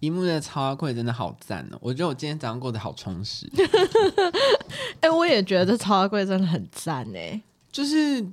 一幕的超阿贵真的好赞哦！我觉得我今天早上过得好充实。哎、欸，我也觉得超阿贵真的很赞哎，就是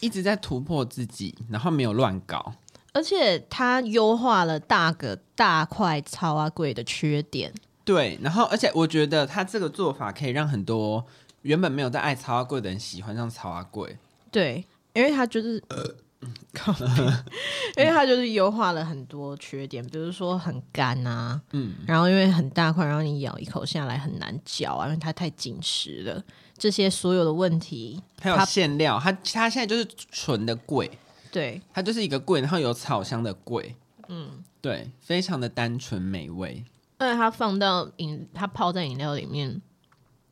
一直在突破自己，然后没有乱搞，而且他优化了大个大块超阿贵的缺点。对，然后而且我觉得他这个做法可以让很多原本没有在爱超阿贵的人喜欢上超阿贵。对，因为他就是。呃 因为它就是优化了很多缺点，比如说很干啊，嗯，然后因为很大块，然后你咬一口下来很难嚼啊，因为它太紧实了。这些所有的问题，还有馅料，它它现在就是纯的贵，对，它就是一个贵，然后有草香的贵，嗯，对，非常的单纯美味。而且它放到饮，它泡在饮料里面，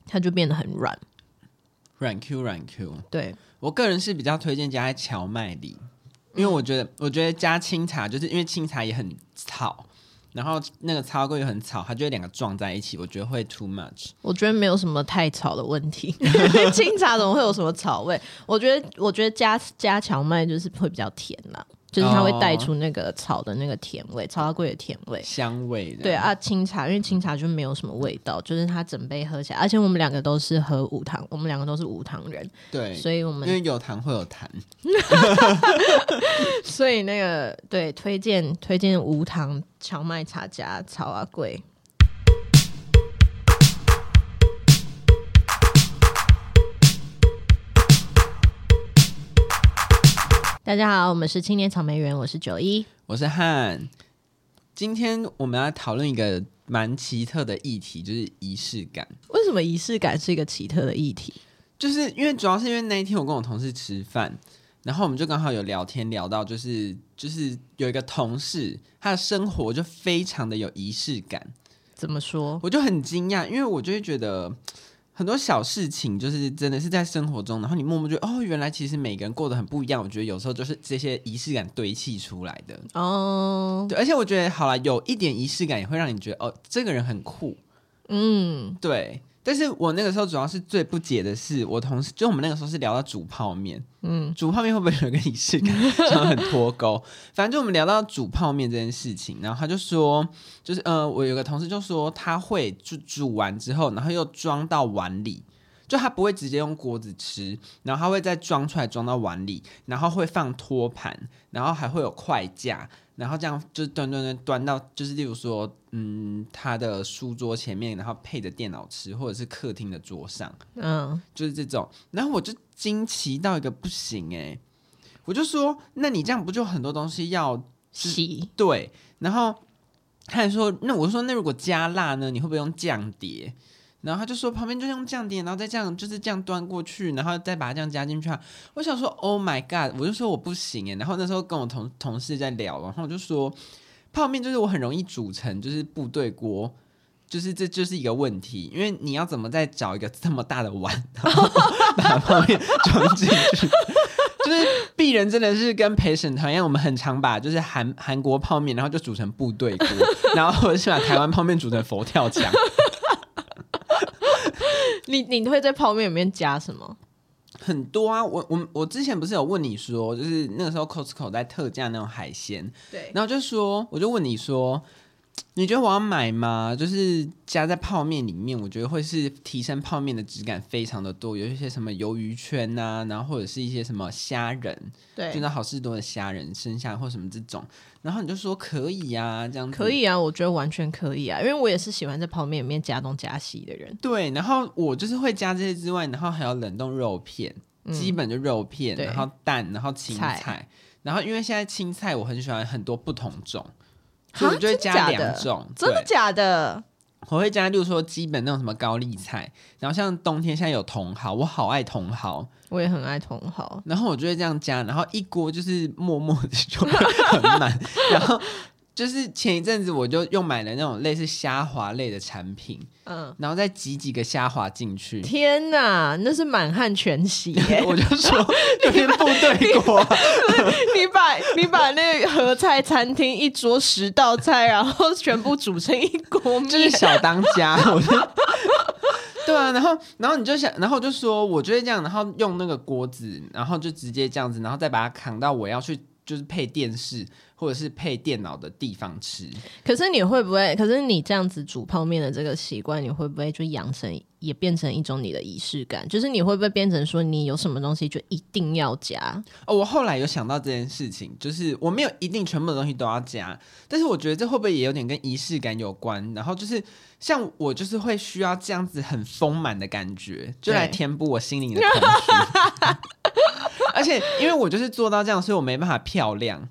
它就变得很软，软 Q 软 Q，对。我个人是比较推荐加在荞麦里，因为我觉得，嗯、我觉得加清茶，就是因为清茶也很草，然后那个超贵也很草，它就会两个撞在一起，我觉得会 too much。我觉得没有什么太草的问题，清茶怎么会有什么草味？我觉得，我觉得加加荞麦就是会比较甜啦。就是它会带出那个草的那个甜味，草花贵的甜味、香味的。对啊，清茶，因为清茶就没有什么味道，就是它整杯喝起来，而且我们两个都是喝无糖，我们两个都是无糖人，对，所以我们因为有糖会有痰，所以那个对，推荐推荐无糖荞麦茶加草花贵。大家好，我们是青年草莓园，我是九一，我是汉。今天我们要讨论一个蛮奇特的议题，就是仪式感。为什么仪式感是一个奇特的议题？就是因为主要是因为那一天我跟我同事吃饭，然后我们就刚好有聊天聊到，就是就是有一个同事，他的生活就非常的有仪式感。怎么说？我就很惊讶，因为我就会觉得。很多小事情就是真的是在生活中，然后你默默觉得哦，原来其实每个人过得很不一样。我觉得有时候就是这些仪式感堆砌出来的哦。对，而且我觉得好了，有一点仪式感也会让你觉得哦，这个人很酷。嗯，对。但是我那个时候主要是最不解的是，我同事就我们那个时候是聊到煮泡面，嗯，煮泡面会不会有一个仪式感，想很脱钩？反正就我们聊到煮泡面这件事情，然后他就说，就是呃，我有个同事就说他会煮煮完之后，然后又装到碗里，就他不会直接用锅子吃，然后他会再装出来装到碗里，然后会放托盘，然后还会有筷架。然后这样就端端端端到，就是例如说，嗯，他的书桌前面，然后配着电脑吃，或者是客厅的桌上，嗯，就是这种。然后我就惊奇到一个不行哎，我就说，那你这样不就很多东西要洗？对。然后他还说，那我说，那如果加辣呢？你会不会用酱碟？然后他就说旁边就用酱碟，然后再这样就是这样端过去，然后再把它这样加进去啊。我想说，Oh my god！我就说我不行诶。然后那时候跟我同同事在聊，然后我就说泡面就是我很容易煮成就是部队锅，就是这就是一个问题，因为你要怎么再找一个这么大的碗，然后把泡面装进去？就是鄙人真的是跟陪审团一样，我们很常把就是韩韩国泡面，然后就煮成部队锅，然后或者是把台湾泡面煮成佛跳墙。你你会在泡面里面加什么？很多啊，我我我之前不是有问你说，就是那个时候 Costco 在特价那种海鲜，对，然后就说，我就问你说。你觉得我要买吗？就是加在泡面里面，我觉得会是提升泡面的质感非常的多。有一些什么鱿鱼圈啊，然后或者是一些什么虾仁，对，就那好事多的虾仁、生虾或什么这种。然后你就说可以啊，这样子可以啊，我觉得完全可以啊，因为我也是喜欢在泡面里面加东加西的人。对，然后我就是会加这些之外，然后还有冷冻肉片，嗯、基本就肉片，然后蛋，然后青菜，菜然后因为现在青菜我很喜欢很多不同种。所以我就会加两种，真的假的？我会加，就是说基本那种什么高丽菜，然后像冬天现在有茼蒿，我好爱茼蒿，我也很爱茼蒿。然后我就会这样加，然后一锅就是默默的就会很满，然后。就是前一阵子我就又买了那种类似虾滑类的产品，嗯，然后再挤几个虾滑进去。天哪，那是满汉全席耶！我就说就是部队锅，你把你把那个合菜餐厅一桌十道菜，然后全部煮成一锅面，就是小当家。我就对啊，然后然后你就想，然后我就说，我就会这样，然后用那个锅子，然后就直接这样子，然后再把它扛到我要去。就是配电视或者是配电脑的地方吃。可是你会不会？可是你这样子煮泡面的这个习惯，你会不会就养成也变成一种你的仪式感？就是你会不会变成说你有什么东西就一定要加？哦，我后来有想到这件事情，就是我没有一定全部的东西都要加，但是我觉得这会不会也有点跟仪式感有关？然后就是像我就是会需要这样子很丰满的感觉，就来填补我心灵的空虚。而且，因为我就是做到这样，所以我没办法漂亮。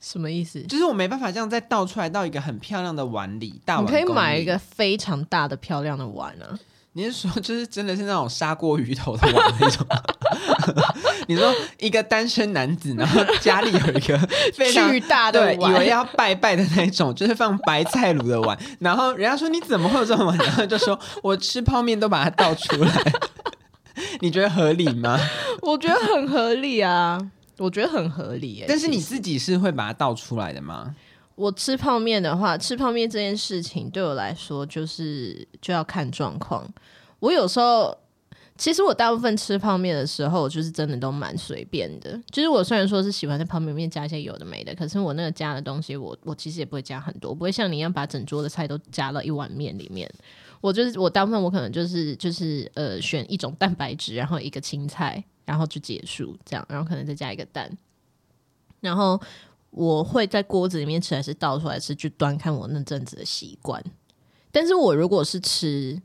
什么意思？就是我没办法这样再倒出来到一个很漂亮的碗里。大碗。你可以买一个非常大的漂亮的碗啊！你是说，就是真的是那种砂锅鱼头的碗那种？你说一个单身男子，然后家里有一个非常巨大的碗，以为要拜拜的那种，就是放白菜卤的碗。然后人家说你怎么会有这种碗？然后就说我吃泡面都把它倒出来。你觉得合理吗？我觉得很合理啊，我觉得很合理耶。但是你自己是会把它倒出来的吗？我吃泡面的话，吃泡面这件事情对我来说就是就要看状况。我有时候其实我大部分吃泡面的时候，就是真的都蛮随便的。就是我虽然说是喜欢在泡面里面加一些有的没的，可是我那个加的东西我，我我其实也不会加很多，不会像你一样把整桌的菜都加到一碗面里面。我就是我大部分我可能就是就是呃选一种蛋白质，然后一个青菜，然后就结束这样，然后可能再加一个蛋。然后我会在锅子里面吃还是倒出来吃，就端看我那阵子的习惯。但是我如果是吃，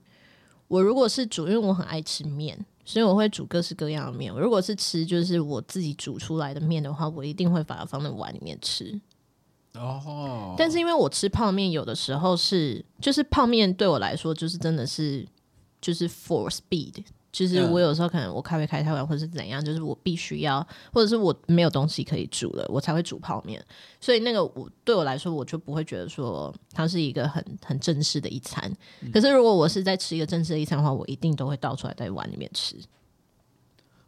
我如果是煮，因为我很爱吃面，所以我会煮各式各样的面。如果是吃就是我自己煮出来的面的话，我一定会把它放在碗里面吃。哦，oh. 但是因为我吃泡面，有的时候是就是泡面对我来说就是真的是就是 for speed，就是我有时候可能我咖啡开太晚或者是怎样，就是我必须要或者是我没有东西可以煮了，我才会煮泡面。所以那个我对我来说，我就不会觉得说它是一个很 很正式的一餐。嗯、可是如果我是在吃一个正式的一餐的话，我一定都会倒出来在碗里面吃。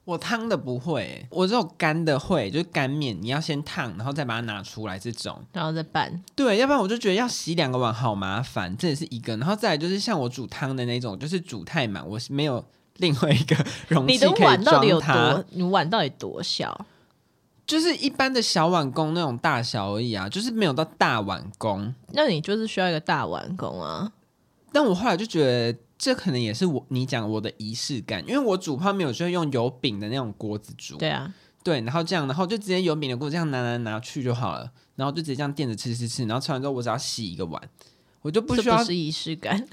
我汤的不会，我这种干的会，就是干面，你要先烫，然后再把它拿出来这种，然后再拌。对，要不然我就觉得要洗两个碗好麻烦，这也是一个。然后再来就是像我煮汤的那种，就是煮太满，我是没有 另外一个容器可以装它。你的碗到底有多？你碗到底多小？就是一般的小碗工那种大小而已啊，就是没有到大碗工。那你就是需要一个大碗工啊。但我后来就觉得。这可能也是我你讲我的仪式感，因为我煮泡面，我就会用油饼的那种锅子煮。对啊，对，然后这样，然后就直接油饼的锅这样拿拿拿去就好了，然后就直接这样垫着吃吃吃，然后吃完之后我只要洗一个碗，我就不需要。是仪式感。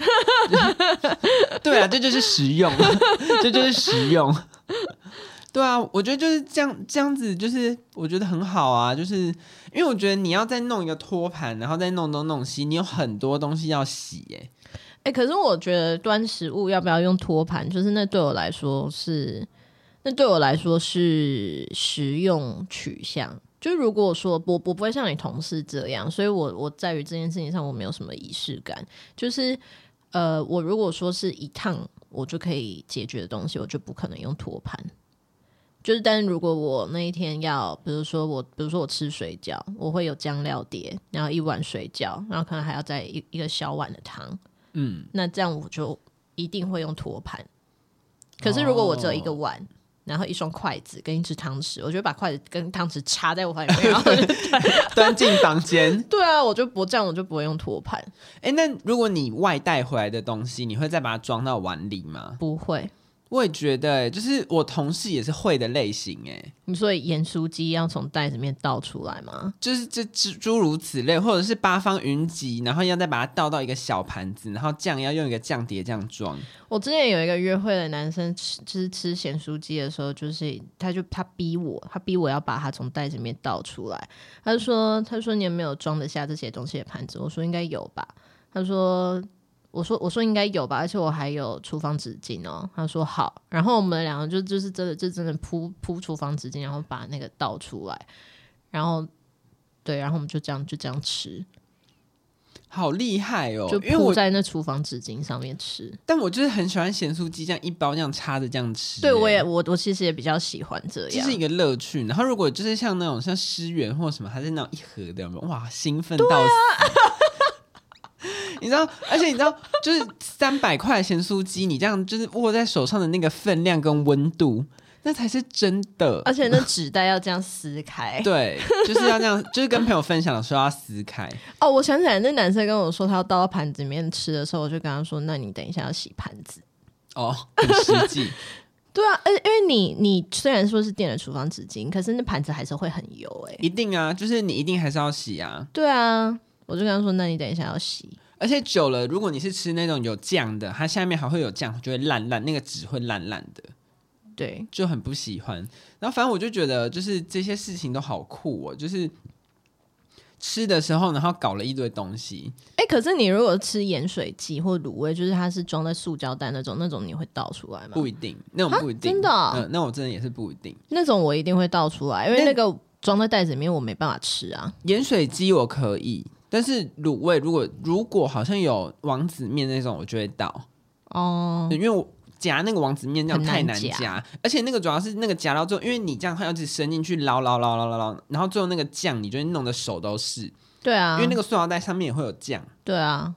对啊，这就是实用，这就是实用。对啊，我觉得就是这样，这样子就是我觉得很好啊，就是因为我觉得你要再弄一个托盘，然后再弄东弄西，你有很多东西要洗耶。哎、可是我觉得端食物要不要用托盘，就是那对我来说是，那对我来说是实用取向。就如果说我我不会像你同事这样，所以我我在于这件事情上我没有什么仪式感。就是呃，我如果说是一趟我就可以解决的东西，我就不可能用托盘。就是，但如果我那一天要，比如说我，比如说我吃水饺，我会有酱料碟，然后一碗水饺，然后可能还要再一一个小碗的汤。嗯，那这样我就一定会用托盘。可是如果我只有一个碗，哦、然后一双筷子跟一只汤匙，我就把筷子跟汤匙插在我怀里面，然后 端进房间。对啊，我就不这样，我就不会用托盘。哎、欸，那如果你外带回来的东西，你会再把它装到碗里吗？不会。我也觉得，就是我同事也是会的类型，哎，你说盐酥鸡要从袋子里面倒出来吗？就是这诸诸如此类，或者是八方云集，然后要再把它倒到一个小盘子，然后酱要用一个酱碟这样装。我之前有一个约会的男生吃，就是吃咸酥鸡的时候，就是他就他逼我，他逼我要把它从袋子里面倒出来。他就说，他说你有没有装得下这些东西的盘子？我说应该有吧。他说。我说我说应该有吧，而且我还有厨房纸巾哦。他说好，然后我们两个就就是真的就真的铺铺厨房纸巾，然后把那个倒出来，然后对，然后我们就这样就这样吃，好厉害哦！就铺在那厨房纸巾上面吃。但我就是很喜欢咸酥鸡这样一包这样插着这样吃。对，我也我我其实也比较喜欢这样，这是一个乐趣。然后如果就是像那种像诗源或什么，还是那种一盒的，哇，兴奋到死。你知道，而且你知道，就是三百块咸酥鸡，你这样就是握在手上的那个分量跟温度，那才是真的。而且那纸袋要这样撕开，对，就是要这样，就是跟朋友分享的时候要撕开。哦，我想起来，那男生跟我说他要倒到盘子里面吃的时候，我就跟他说：“那你等一下要洗盘子。”哦，很实际。对啊，而因为你你虽然说是垫了厨房纸巾，可是那盘子还是会很油哎、欸。一定啊，就是你一定还是要洗啊。对啊，我就跟他说：“那你等一下要洗。”而且久了，如果你是吃那种有酱的，它下面还会有酱，就会烂烂，那个纸会烂烂的。对，就很不喜欢。然后反正我就觉得，就是这些事情都好酷哦，就是吃的时候，然后搞了一堆东西。哎，可是你如果吃盐水鸡或卤味，就是它是装在塑胶袋那种，那种你会倒出来吗？不一定，那种不一定，真的、哦。嗯，那我真的也是不一定。那种我一定会倒出来，因为那个装在袋子里面我没办法吃啊。盐水鸡我可以，但是卤味如果如果好像有王子面那种，我就会倒。哦，因为我。夹那个王子面这样太难夹，而且那个主要是那个夹到最后，因为你这样它要一直伸进去捞捞捞捞捞捞，然后最后那个酱你就会弄得手都是。对啊，因为那个塑料袋上面也会有酱。对啊，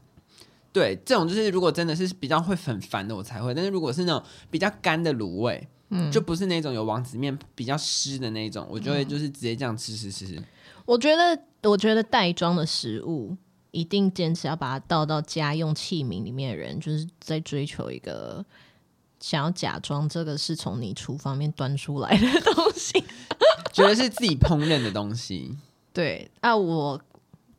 对，这种就是如果真的是比较会很烦的我才会，但是如果是那种比较干的卤味，嗯，就不是那种有王子面比较湿的那种，我就会就是直接这样吃吃吃吃。我觉得，我觉得袋装的食物一定坚持要把它倒到家用器皿里面的人，就是在追求一个。想要假装这个是从你厨房面端出来的东西，觉得是自己烹饪的东西。对啊，我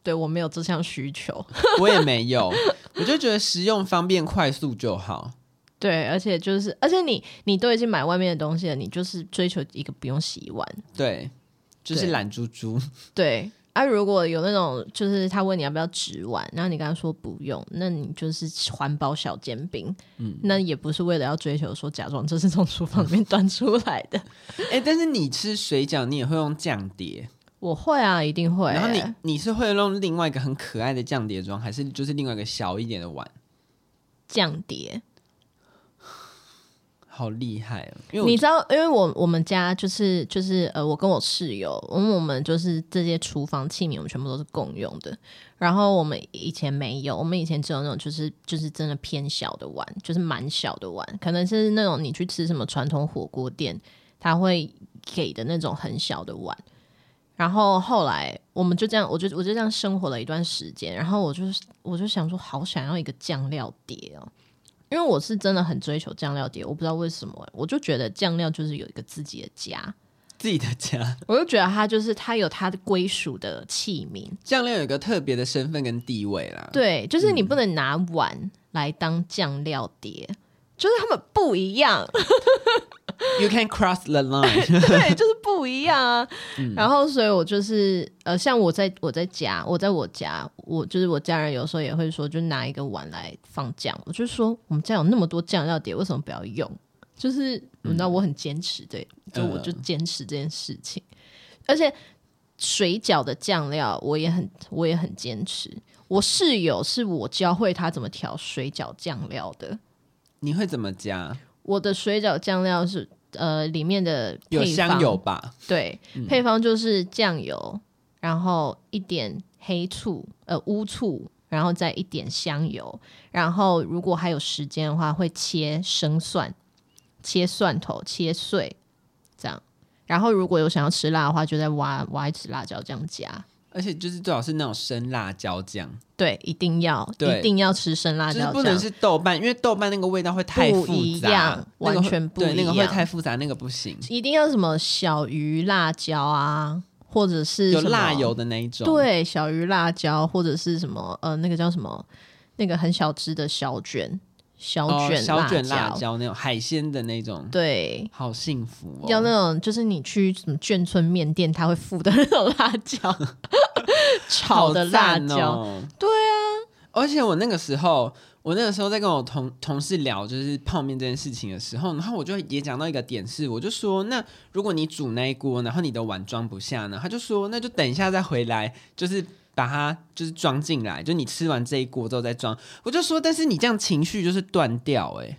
对我没有这项需求，我也没有，我就觉得实用、方便、快速就好。对，而且就是，而且你你都已经买外面的东西了，你就是追求一个不用洗碗。对，就是懒猪猪。对。啊，如果有那种，就是他问你要不要纸碗，然后你跟他说不用，那你就是环保小煎饼，嗯，那也不是为了要追求说假装这是从厨房里面端出来的。哎、欸，但是你吃水饺，你也会用酱碟？我会啊，一定会、欸。然后你你是会用另外一个很可爱的酱碟装，还是就是另外一个小一点的碗？酱碟。好厉害哦！因为你知道，因为我我们家就是就是呃，我跟我室友，我们我们就是这些厨房器皿，我们全部都是共用的。然后我们以前没有，我们以前只有那种就是就是真的偏小的碗，就是蛮小的碗，可能是那种你去吃什么传统火锅店，他会给的那种很小的碗。然后后来我们就这样，我就我就这样生活了一段时间。然后我就我就想说，好想要一个酱料碟哦。因为我是真的很追求酱料碟，我不知道为什么，我就觉得酱料就是有一个自己的家，自己的家，我就觉得它就是它有它的归属的器皿，酱料有一个特别的身份跟地位啦。对，就是你不能拿碗来当酱料碟，嗯、就是他们不一样。You can cross the line，对，就是不一样啊。嗯、然后，所以我就是呃，像我在我在家，我在我家，我就是我家人有时候也会说，就拿一个碗来放酱。我就说，我们家有那么多酱料碟，为什么不要用？就是你知道，我很坚持，对，就我就坚持这件事情。呃、而且水饺的酱料，我也很我也很坚持。我室友是我教会他怎么调水饺酱料的。你会怎么加？我的水饺酱料是呃里面的有香油吧？对，嗯、配方就是酱油，然后一点黑醋呃乌醋，然后再一点香油，然后如果还有时间的话，会切生蒜，切蒜头切碎，这样。然后如果有想要吃辣的话，就再挖挖一匙辣椒这样加。而且就是最好是那种生辣椒酱，对，一定要，对。一定要吃生辣椒酱，不能是豆瓣，因为豆瓣那个味道会太复杂，一样完全不一样，对，那个会太复杂，那个不行。一定要什么小鱼辣椒啊，或者是有辣油的那一种，对，小鱼辣椒或者是什么呃，那个叫什么，那个很小只的小卷。小卷、哦、小卷辣椒那种海鲜的那种，对，好幸福哦。要那种就是你去什么眷村面店，他会附的 那种辣椒，炒的辣椒。哦、对啊，而且我那个时候，我那个时候在跟我同同事聊就是泡面这件事情的时候，然后我就也讲到一个点是，我就说，那如果你煮那一锅，然后你的碗装不下呢？他就说，那就等一下再回来，就是。把它就是装进来，就你吃完这一锅之后再装。我就说，但是你这样情绪就是断掉，欸，哎，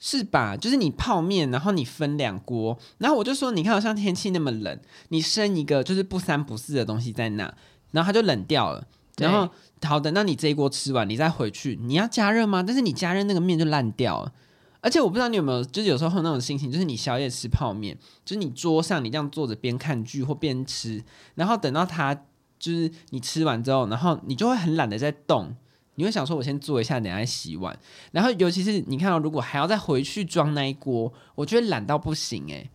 是吧？就是你泡面，然后你分两锅，然后我就说，你看，好像天气那么冷，你生一个就是不三不四的东西在那，然后它就冷掉了。然后好，等到你这一锅吃完，你再回去，你要加热吗？但是你加热那个面就烂掉了。而且我不知道你有没有，就是有时候会有那种心情，就是你宵夜吃泡面，就是你桌上你这样坐着边看剧或边吃，然后等到它就是你吃完之后，然后你就会很懒得再动，你会想说我先坐一下，等下洗碗。然后尤其是你看到如果还要再回去装那一锅，我觉得懒到不行诶、欸。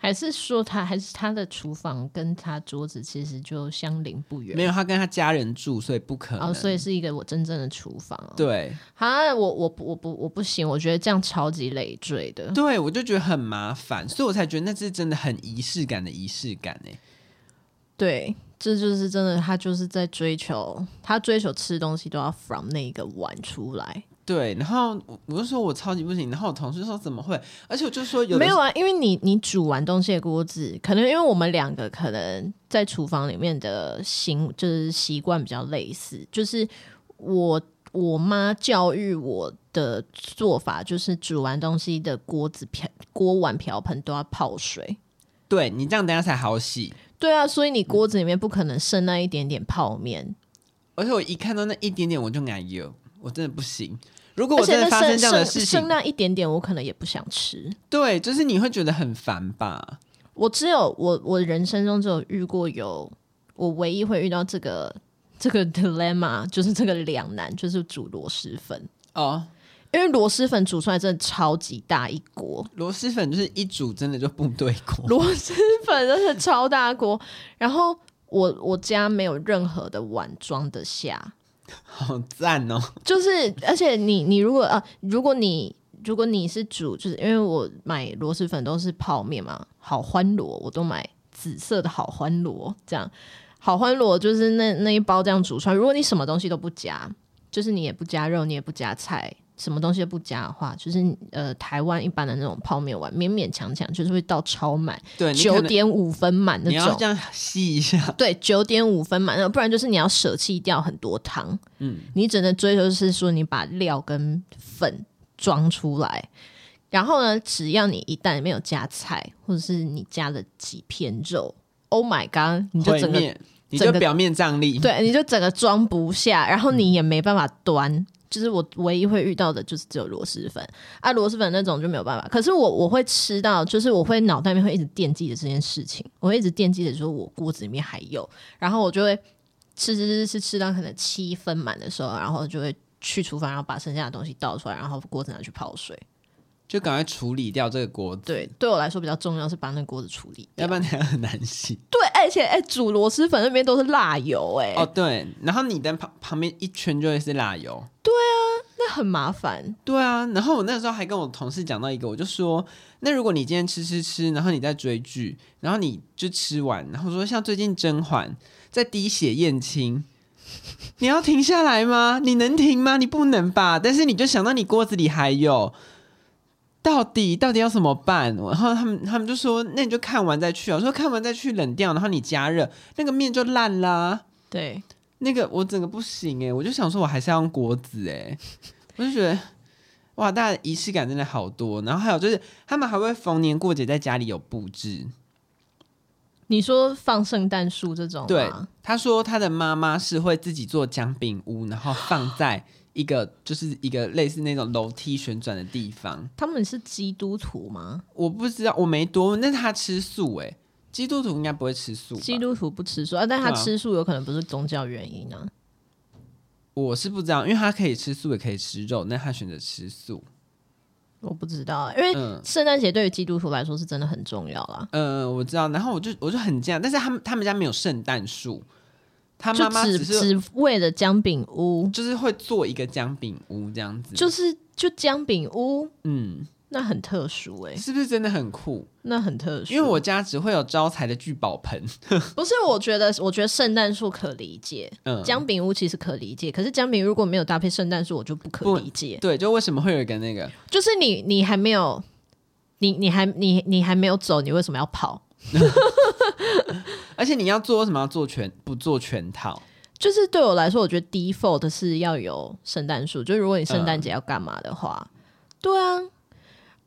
还是说他还是他的厨房跟他桌子其实就相邻不远？没有，他跟他家人住，所以不可能。哦，所以是一个我真正的厨房。对，好，我我我不我不行，我觉得这样超级累赘的。对，我就觉得很麻烦，所以我才觉得那是真的很仪式感的仪式感哎。对，这就是真的，他就是在追求，他追求吃东西都要 from 那个碗出来。对，然后我就说我超级不行，然后我同事说怎么会？而且我就说有没有啊？因为你你煮完东西的锅子，可能因为我们两个可能在厨房里面的行就是习惯比较类似，就是我我妈教育我的做法，就是煮完东西的锅子瓢锅碗瓢盆都要泡水。对，你这样等下才好洗。对啊，所以你锅子里面不可能剩那一点点泡面。而且我一看到那一点点，我就哎呦，我真的不行。如果我真的发生这样的事情，剩那一点点，我可能也不想吃。对，就是你会觉得很烦吧？我只有我我人生中只有遇过有我唯一会遇到这个这个 dilemma，就是这个两难，就是煮螺蛳粉哦。因为螺蛳粉煮出来真的超级大一锅，螺蛳粉就是一煮真的就部队锅，螺蛳粉真的超大锅。然后我我家没有任何的碗装得下。好赞哦！就是，而且你你如果啊，如果你如果你是煮，就是因为我买螺蛳粉都是泡面嘛，好欢螺我都买紫色的好欢螺，这样好欢螺就是那那一包这样煮出来。如果你什么东西都不加，就是你也不加肉，你也不加菜。什么东西都不加的话，就是呃，台湾一般的那种泡面碗，勉勉强强就是会倒超满，对，九点五分满那种。你要这样吸一下，对，九点五分满，那不然就是你要舍弃掉很多汤。嗯，你只能追求是说你把料跟粉装出来，然后呢，只要你一旦没有加菜，或者是你加了几片肉，Oh my god，你就整个，你就表面张力，对，你就整个装不下，然后你也没办法端。嗯就是我唯一会遇到的，就是只有螺蛳粉。啊，螺蛳粉那种就没有办法。可是我我会吃到，就是我会脑袋里面会一直惦记着这件事情，我会一直惦记着说我锅子里面还有，然后我就会吃吃吃吃吃到可能七分满的时候，然后就会去厨房，然后把剩下的东西倒出来，然后锅子拿去泡水，就赶快处理掉这个锅子。对，对我来说比较重要是把那个锅子处理掉，要不然它很难洗。对，而且哎，煮螺蛳粉那边都是辣油哎。哦，对，然后你的旁旁边一圈就会是辣油。对啊。那很麻烦，对啊。然后我那时候还跟我同事讲到一个，我就说，那如果你今天吃吃吃，然后你在追剧，然后你就吃完，然后说像最近甄嬛在滴血验亲，你要停下来吗？你能停吗？你不能吧。但是你就想到你锅子里还有，到底到底要怎么办？然后他们他们就说，那你就看完再去啊。我说看完再去冷掉，然后你加热，那个面就烂啦。对。那个我整个不行哎，我就想说，我还是要用锅子哎，我就觉得哇，大家仪式感真的好多。然后还有就是，他们还会逢年过节在家里有布置。你说放圣诞树这种？对，他说他的妈妈是会自己做姜饼屋，然后放在一个就是一个类似那种楼梯旋转的地方。他们是基督徒吗？我不知道，我没多问。那他吃素哎。基督徒应该不会吃素，基督徒不吃素啊，但他吃素有可能不是宗教原因、啊。我是不知道，因为他可以吃素，也可以吃肉，那他选择吃素，我不知道，因为圣诞节对于基督徒来说是真的很重要啦。嗯、呃，我知道，然后我就我就很惊讶，但是他们他们家没有圣诞树，他妈妈只是只为了姜饼屋，就是会做一个姜饼屋这样子，就是就姜饼屋，嗯。那很特殊哎、欸，是不是真的很酷？那很特殊，因为我家只会有招财的聚宝盆。不是，我觉得，我觉得圣诞树可理解，嗯，姜饼屋其实可理解。可是姜饼如果没有搭配圣诞树，我就不可理解。对，就为什么会有一个那个？就是你，你还没有，你你还你你还没有走，你为什么要跑？而且你要做，什么要做全不做全套？就是对我来说，我觉得 default 是要有圣诞树。就如果你圣诞节要干嘛的话，对啊。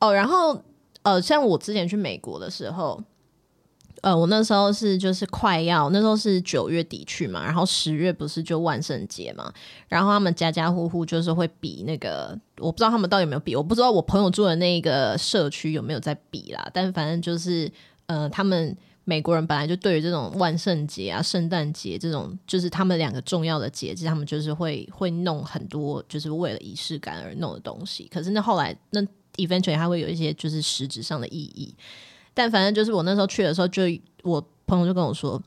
哦，然后呃，像我之前去美国的时候，呃，我那时候是就是快要那时候是九月底去嘛，然后十月不是就万圣节嘛，然后他们家家户户就是会比那个，我不知道他们到底有没有比，我不知道我朋友住的那个社区有没有在比啦，但反正就是呃，他们美国人本来就对于这种万圣节啊、圣诞节这种就是他们两个重要的节日，他们就是会会弄很多就是为了仪式感而弄的东西，可是那后来那 eventually 它会有一些就是实质上的意义。但反正就是我那时候去的时候，就我朋友就跟我说，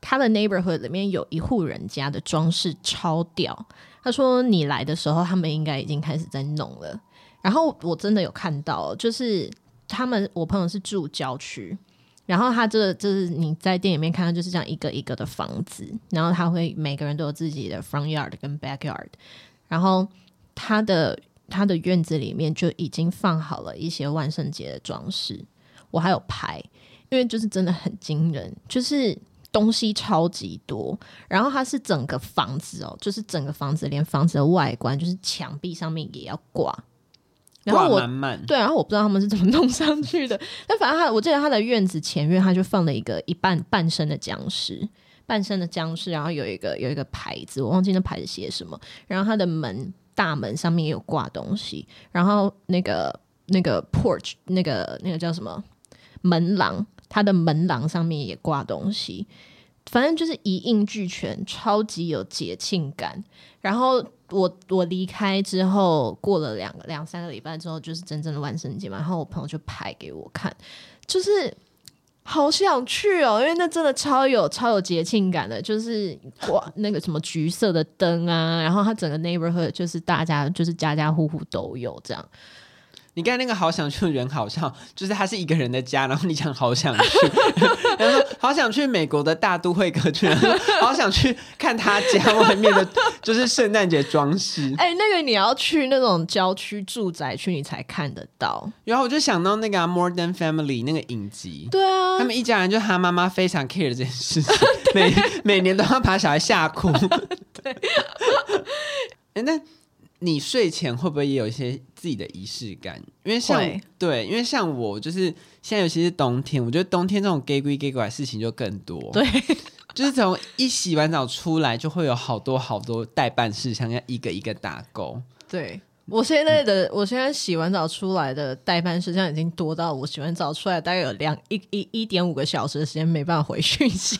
他的 neighborhood 里面有一户人家的装饰超屌。他说你来的时候，他们应该已经开始在弄了。然后我真的有看到，就是他们我朋友是住郊区，然后他这个就是你在店里面看到就是这样一个一个的房子，然后他会每个人都有自己的 front yard 跟 backyard，然后他的他的院子里面就已经放好了一些万圣节的装饰。我还有拍，因为就是真的很惊人，就是东西超级多。然后它是整个房子哦，就是整个房子连房子的外观，就是墙壁上面也要挂。然后我对，然后我不知道他们是怎么弄上去的。但反正他，我记得他的院子前院，他就放了一个一半半身的僵尸，半身的僵尸，然后有一个有一个牌子，我忘记那牌子写什么。然后他的门大门上面也有挂东西，然后那个那个 porch 那个那个叫什么？门廊，他的门廊上面也挂东西，反正就是一应俱全，超级有节庆感。然后我我离开之后，过了两个两三个礼拜之后，就是真正的万圣节嘛。然后我朋友就拍给我看，就是好想去哦，因为那真的超有超有节庆感的，就是哇那个什么橘色的灯啊，然后它整个 neighborhood 就是大家就是家家户户都有这样。你刚才那个好想去的人好像，就是他是一个人的家，然后你讲好想去，然后说好想去美国的大都会歌剧，然 后好想去看他家外面的，就是圣诞节装饰。哎、欸，那个你要去那种郊区住宅区，你才看得到。然后我就想到那个、啊《Modern Family》那个影集，对啊，他们一家人就他妈妈非常 care 这件事情，每每年都要把小孩吓哭。对，哎、欸，那。你睡前会不会也有一些自己的仪式感？因为像对，因为像我就是现在，尤其是冬天，我觉得冬天这种假鬼假怪的事情就更多。对，就是从一洗完澡出来，就会有好多好多待办事项要一个一个打勾。对，我现在的，我现在洗完澡出来的待办事项已经多到我洗完澡出来大概有两一一一点五个小时的时间没办法回讯息。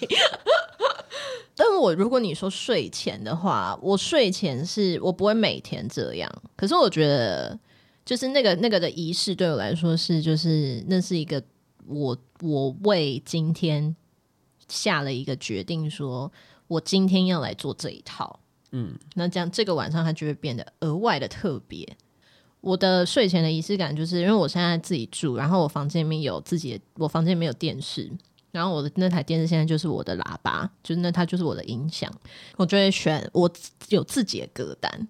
但是我如果你说睡前的话，我睡前是我不会每天这样。可是我觉得，就是那个那个的仪式对我来说是，就是那是一个我我为今天下了一个决定，说我今天要来做这一套。嗯，那这样这个晚上它就会变得额外的特别。我的睡前的仪式感，就是因为我现在自己住，然后我房间里面有自己的，我房间里面有电视。然后我的那台电视现在就是我的喇叭，就是那它就是我的音响，我就会选我有自己的歌单，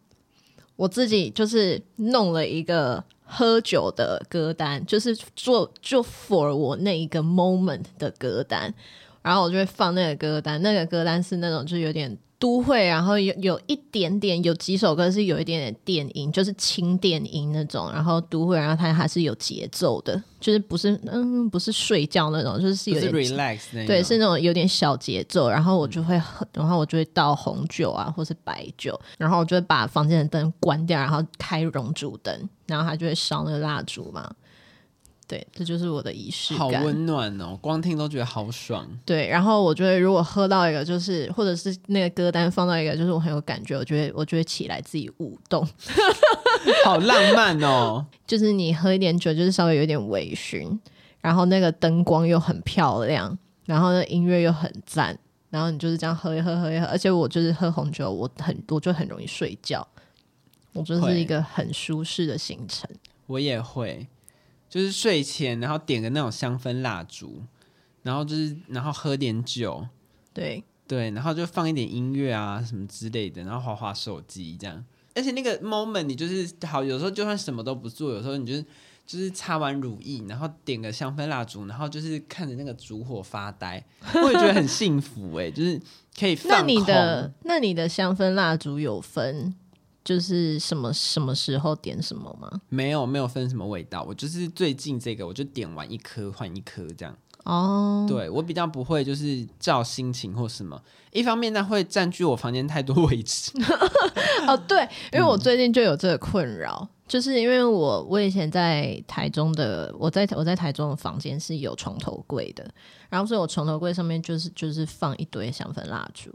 我自己就是弄了一个喝酒的歌单，就是做就 for 我那一个 moment 的歌单，然后我就会放那个歌单，那个歌单是那种就有点。都会，然后有有一点点，有几首歌是有一点点电音，就是轻电音那种。然后都会，然后它还是有节奏的，就是不是嗯，不是睡觉那种，就是有点 relax 那。对，是那种有点小节奏。然后我就会，然后我就会倒红酒啊，或是白酒。然后我就会把房间的灯关掉，然后开熔烛灯，然后它就会烧那个蜡烛嘛。对，这就是我的仪式感，好温暖哦，光听都觉得好爽。对，然后我觉得如果喝到一个，就是或者是那个歌单放到一个，就是我很有感觉，我觉得我就会起来自己舞动，好浪漫哦。就是你喝一点酒，就是稍微有点微醺，然后那个灯光又很漂亮，然后那音乐又很赞，然后你就是这样喝一喝，喝一喝。而且我就是喝红酒，我很我就很容易睡觉，我就是一个很舒适的行程。我也会。就是睡前，然后点个那种香氛蜡烛，然后就是，然后喝点酒，对对，然后就放一点音乐啊什么之类的，然后划划手机这样。而且那个 moment 你就是好，有时候就算什么都不做，有时候你就是就是擦完乳液，然后点个香氛蜡烛，然后就是看着那个烛火发呆，我也觉得很幸福哎、欸，就是可以放。那你的那你的香氛蜡烛有分？就是什么什么时候点什么吗？没有没有分什么味道，我就是最近这个，我就点完一颗换一颗这样。哦，对我比较不会就是照心情或什么，一方面那会占据我房间太多 位置。哦，对，因为我最近就有这个困扰，嗯、就是因为我我以前在台中的，我在我在台中的房间是有床头柜的，然后所以我床头柜上面就是就是放一堆香氛蜡烛。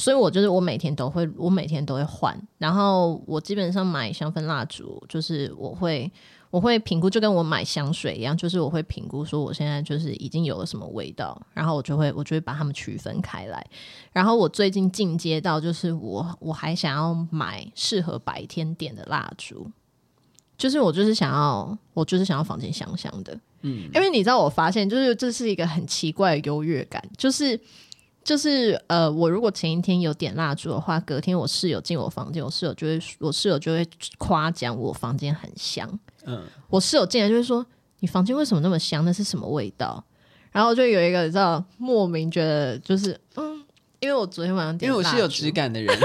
所以我就是我每天都会，我每天都会换。然后我基本上买香氛蜡烛，就是我会我会评估，就跟我买香水一样，就是我会评估说我现在就是已经有了什么味道，然后我就会我就会把它们区分开来。然后我最近进阶到就是我我还想要买适合白天点的蜡烛，就是我就是想要我就是想要房间香香的，嗯，因为你知道我发现就是这是一个很奇怪的优越感，就是。就是呃，我如果前一天有点蜡烛的话，隔天我室友进我房间，我室友就会我室友就会夸奖我房间很香。嗯，我室友进来就会说：“你房间为什么那么香？那是什么味道？”然后就有一个你知道莫名觉得就是嗯，因为我昨天晚上点，因为我是有质感的人，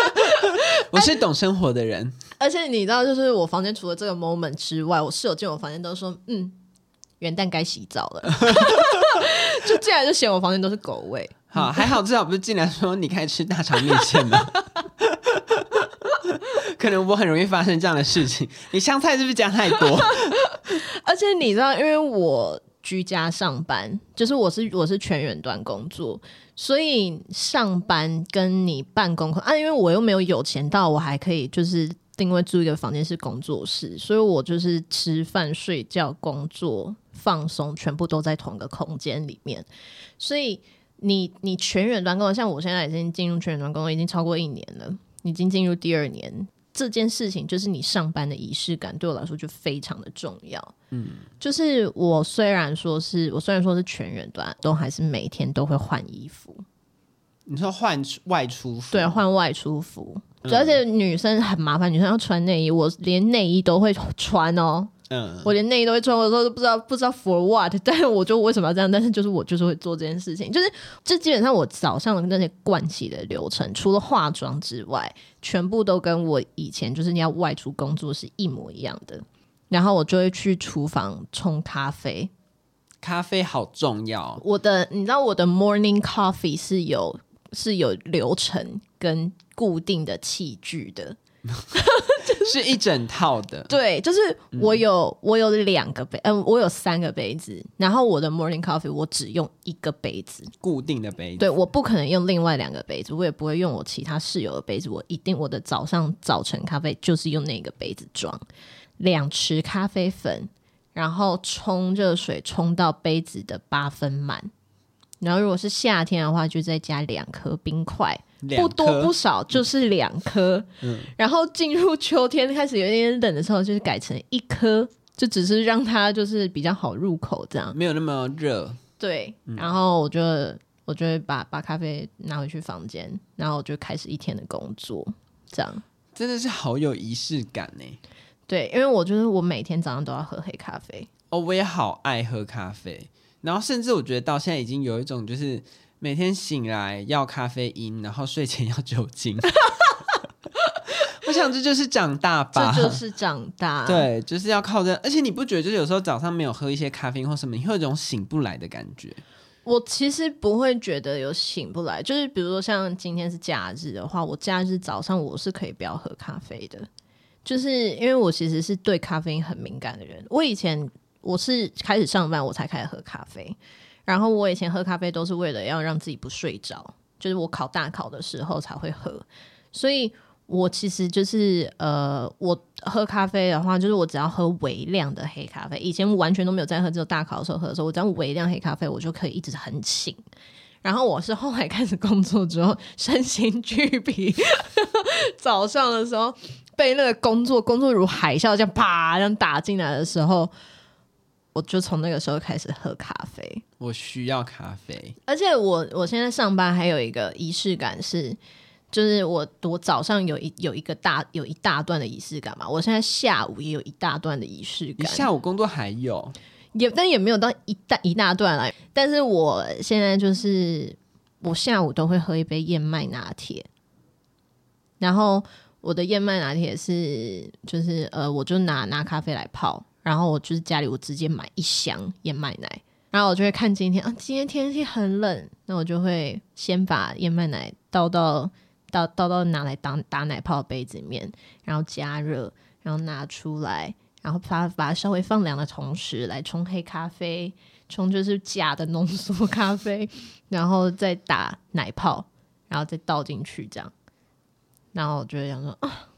我是懂生活的人。而且你知道，就是我房间除了这个 moment 之外，我室友进我房间都说：“嗯。”元旦该洗澡了，就进来就嫌我房间都是狗味。好，还好至少不是进来说你开始吃大肠面线了。可能我很容易发生这样的事情。你香菜是不是加太多？而且你知道，因为我居家上班，就是我是我是全远端工作，所以上班跟你办公啊，因为我又没有有钱到我还可以就是定位租一个房间是工作室，所以我就是吃饭、睡觉、工作。放松，全部都在同一个空间里面，所以你你全员端工作，像我现在已经进入全员端工作，已经超过一年了，已经进入第二年。这件事情就是你上班的仪式感，对我来说就非常的重要。嗯，就是我虽然说是我虽然说是全员端，都还是每天都会换衣服。你说换外出服？对，换外出服。嗯，而且女生很麻烦，女生要穿内衣，我连内衣都会穿哦。嗯，我连内衣都会穿，我有时候都不知道不知道 for what，但是我就为什么要这样？但是就是我就是会做这件事情，就是这基本上我早上的那些盥洗的流程，除了化妆之外，全部都跟我以前就是你要外出工作是一模一样的。然后我就会去厨房冲咖啡，咖啡好重要。我的你知道我的 morning coffee 是有是有流程跟固定的器具的。是一整套的，对，就是我有、嗯、我有两个杯，嗯、呃，我有三个杯子，然后我的 morning coffee 我只用一个杯子，固定的杯子，对，我不可能用另外两个杯子，我也不会用我其他室友的杯子，我一定我的早上早晨咖啡就是用那个杯子装，两匙咖啡粉，然后冲热水冲到杯子的八分满，然后如果是夏天的话，就再加两颗冰块。不多不少，就是两颗。嗯，然后进入秋天开始有一点冷的时候，就是改成一颗，就只是让它就是比较好入口，这样没有那么热。对，然后我就我就会把把咖啡拿回去房间，然后我就开始一天的工作，这样真的是好有仪式感呢。对，因为我觉得我每天早上都要喝黑咖啡。哦，我也好爱喝咖啡，然后甚至我觉得到现在已经有一种就是。每天醒来要咖啡因，然后睡前要酒精。我想这就是长大吧，这就是长大。对，就是要靠这。而且你不觉得，就是有时候早上没有喝一些咖啡因或什么，你会有一种醒不来的感觉？我其实不会觉得有醒不来，就是比如说像今天是假日的话，我假日早上我是可以不要喝咖啡的，就是因为我其实是对咖啡因很敏感的人。我以前我是开始上班我才开始喝咖啡。然后我以前喝咖啡都是为了要让自己不睡着，就是我考大考的时候才会喝，所以我其实就是呃，我喝咖啡的话，就是我只要喝微量的黑咖啡，以前完全都没有在喝，只有大考的时候喝的时候，我只要微量黑咖啡，我就可以一直很醒。然后我是后来开始工作之后，身心俱疲，早上的时候被那个工作工作如海啸这样啪这样打进来的时候。我就从那个时候开始喝咖啡。我需要咖啡，而且我我现在上班还有一个仪式感是，就是我我早上有一有一个大有一大段的仪式感嘛。我现在下午也有一大段的仪式感。下午工作还有，也但也没有到一大一大段来。但是我现在就是我下午都会喝一杯燕麦拿铁，然后我的燕麦拿铁是就是呃，我就拿拿咖啡来泡。然后我就是家里，我直接买一箱燕麦奶，然后我就会看今天啊，今天天气很冷，那我就会先把燕麦奶倒到倒倒到拿来当打奶泡的杯子里面，然后加热，然后拿出来，然后把把它稍微放凉的同时来冲黑咖啡，冲就是假的浓缩咖啡，然后再打奶泡，然后再倒进去这样，然后我就会想说啊，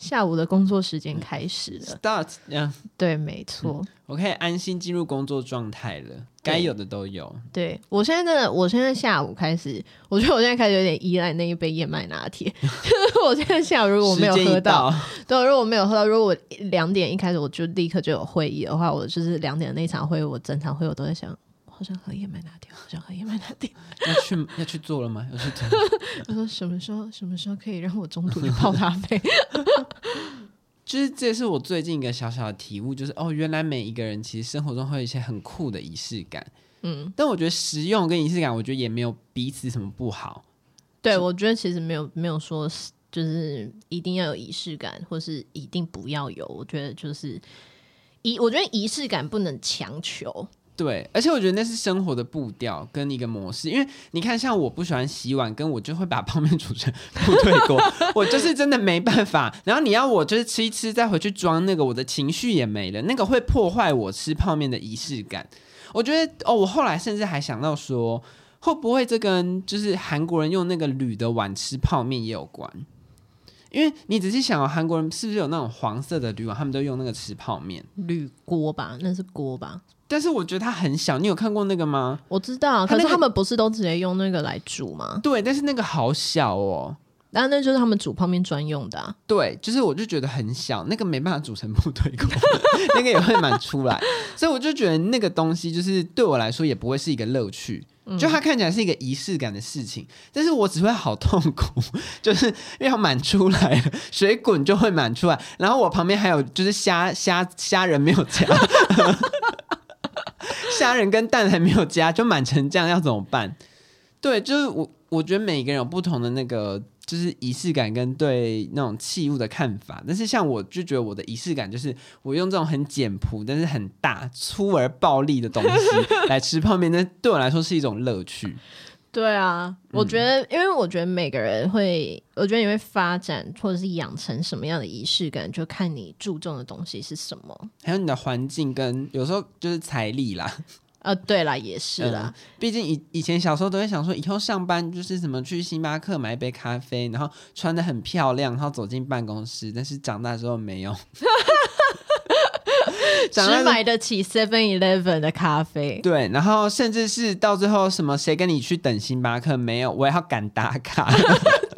下午的工作时间开始了，Start，嗯，对，没错，我可以安心进入工作状态了，该有的都有。对，我现在真的，我现在下午开始，我觉得我现在开始有点依赖那一杯燕麦拿铁。就是我现在下午如果我没有喝到，对，如果我没有喝到，如果我两点一开始我就立刻就有会议的话，我就是两点的那场会议，我整场会我都在想。好想喝燕麦拿铁，好想喝燕麦拿铁。要去要去做了吗？要去做。我说什么时候什么时候可以让我中途去泡咖啡？就是这也是我最近一个小小的体悟，就是哦，原来每一个人其实生活中会有一些很酷的仪式感。嗯，但我觉得实用跟仪式感，我觉得也没有彼此什么不好。对，我觉得其实没有没有说就是一定要有仪式感，或是一定不要有。我觉得就是仪，我觉得仪式感不能强求。对，而且我觉得那是生活的步调跟一个模式，因为你看，像我不喜欢洗碗，跟我就会把泡面煮成部队锅，我就是真的没办法。然后你要我就是吃一吃再回去装那个，我的情绪也没了，那个会破坏我吃泡面的仪式感。我觉得哦，我后来甚至还想到说，会不会这跟就是韩国人用那个铝的碗吃泡面也有关？因为你仔细想哦，韩国人是不是有那种黄色的铝碗，他们都用那个吃泡面？铝锅吧，那是锅吧。但是我觉得它很小，你有看过那个吗？我知道，可是他们不是都直接用那个来煮吗？对，但是那个好小哦，然后那就是他们煮泡面专用的啊。对，就是我就觉得很小，那个没办法煮成部队锅，那个也会满出来，所以我就觉得那个东西就是对我来说也不会是一个乐趣，嗯、就它看起来是一个仪式感的事情，但是我只会好痛苦，就是要满出来了，水滚就会满出来，然后我旁边还有就是虾虾虾仁没有夹。虾仁跟蛋还没有加，就满成酱，要怎么办？对，就是我，我觉得每个人有不同的那个，就是仪式感跟对那种器物的看法。但是像我就觉得我的仪式感就是我用这种很简朴但是很大粗而暴力的东西来吃泡面，那对我来说是一种乐趣。对啊，我觉得，因为我觉得每个人会，我觉得你会发展或者是养成什么样的仪式感，就看你注重的东西是什么，还有你的环境跟有时候就是财力啦。呃，对啦，也是啦，嗯，毕竟以以前小时候都会想说，以后上班就是什么去星巴克买一杯咖啡，然后穿的很漂亮，然后走进办公室，但是长大之后没有。只买得起 Seven Eleven 的咖啡，对，然后甚至是到最后什么谁跟你去等星巴克没有，我也要赶打卡。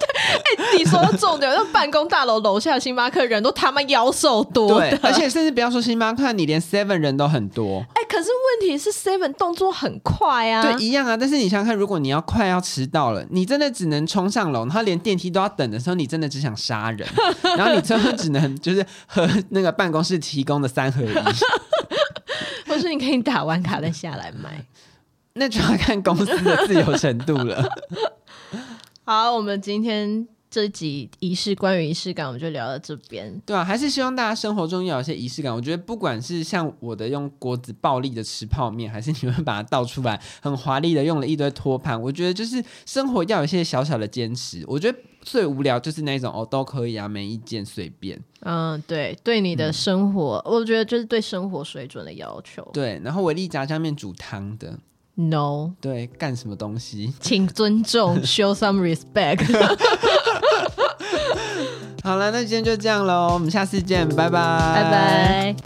你说的重点，那办公大楼楼下星巴克人都他妈妖兽多，对，而且甚至不要说星巴克，你连 Seven 人都很多。哎、欸，可是问题是 Seven 动作很快啊，对，一样啊。但是你想想看，如果你要快要迟到了，你真的只能冲上楼，然后连电梯都要等的时候，你真的只想杀人，然后你最后只能就是和那个办公室提供的三合一，或是你可以打完卡再下来买，那就要看公司的自由程度了。好，我们今天。这集仪式，关于仪式感，我们就聊到这边。对啊，还是希望大家生活中要有一些仪式感。我觉得不管是像我的用锅子暴力的吃泡面，还是你们把它倒出来很华丽的用了一堆托盘，我觉得就是生活要有一些小小的坚持。我觉得最无聊就是那种哦都可以啊，没意见随便。嗯，对，对你的生活，嗯、我觉得就是对生活水准的要求。对，然后维力炸酱面煮汤的。no 对干什么东西？请尊重 show some respect 好了那今天就这样喽我们下次见拜拜。拜拜。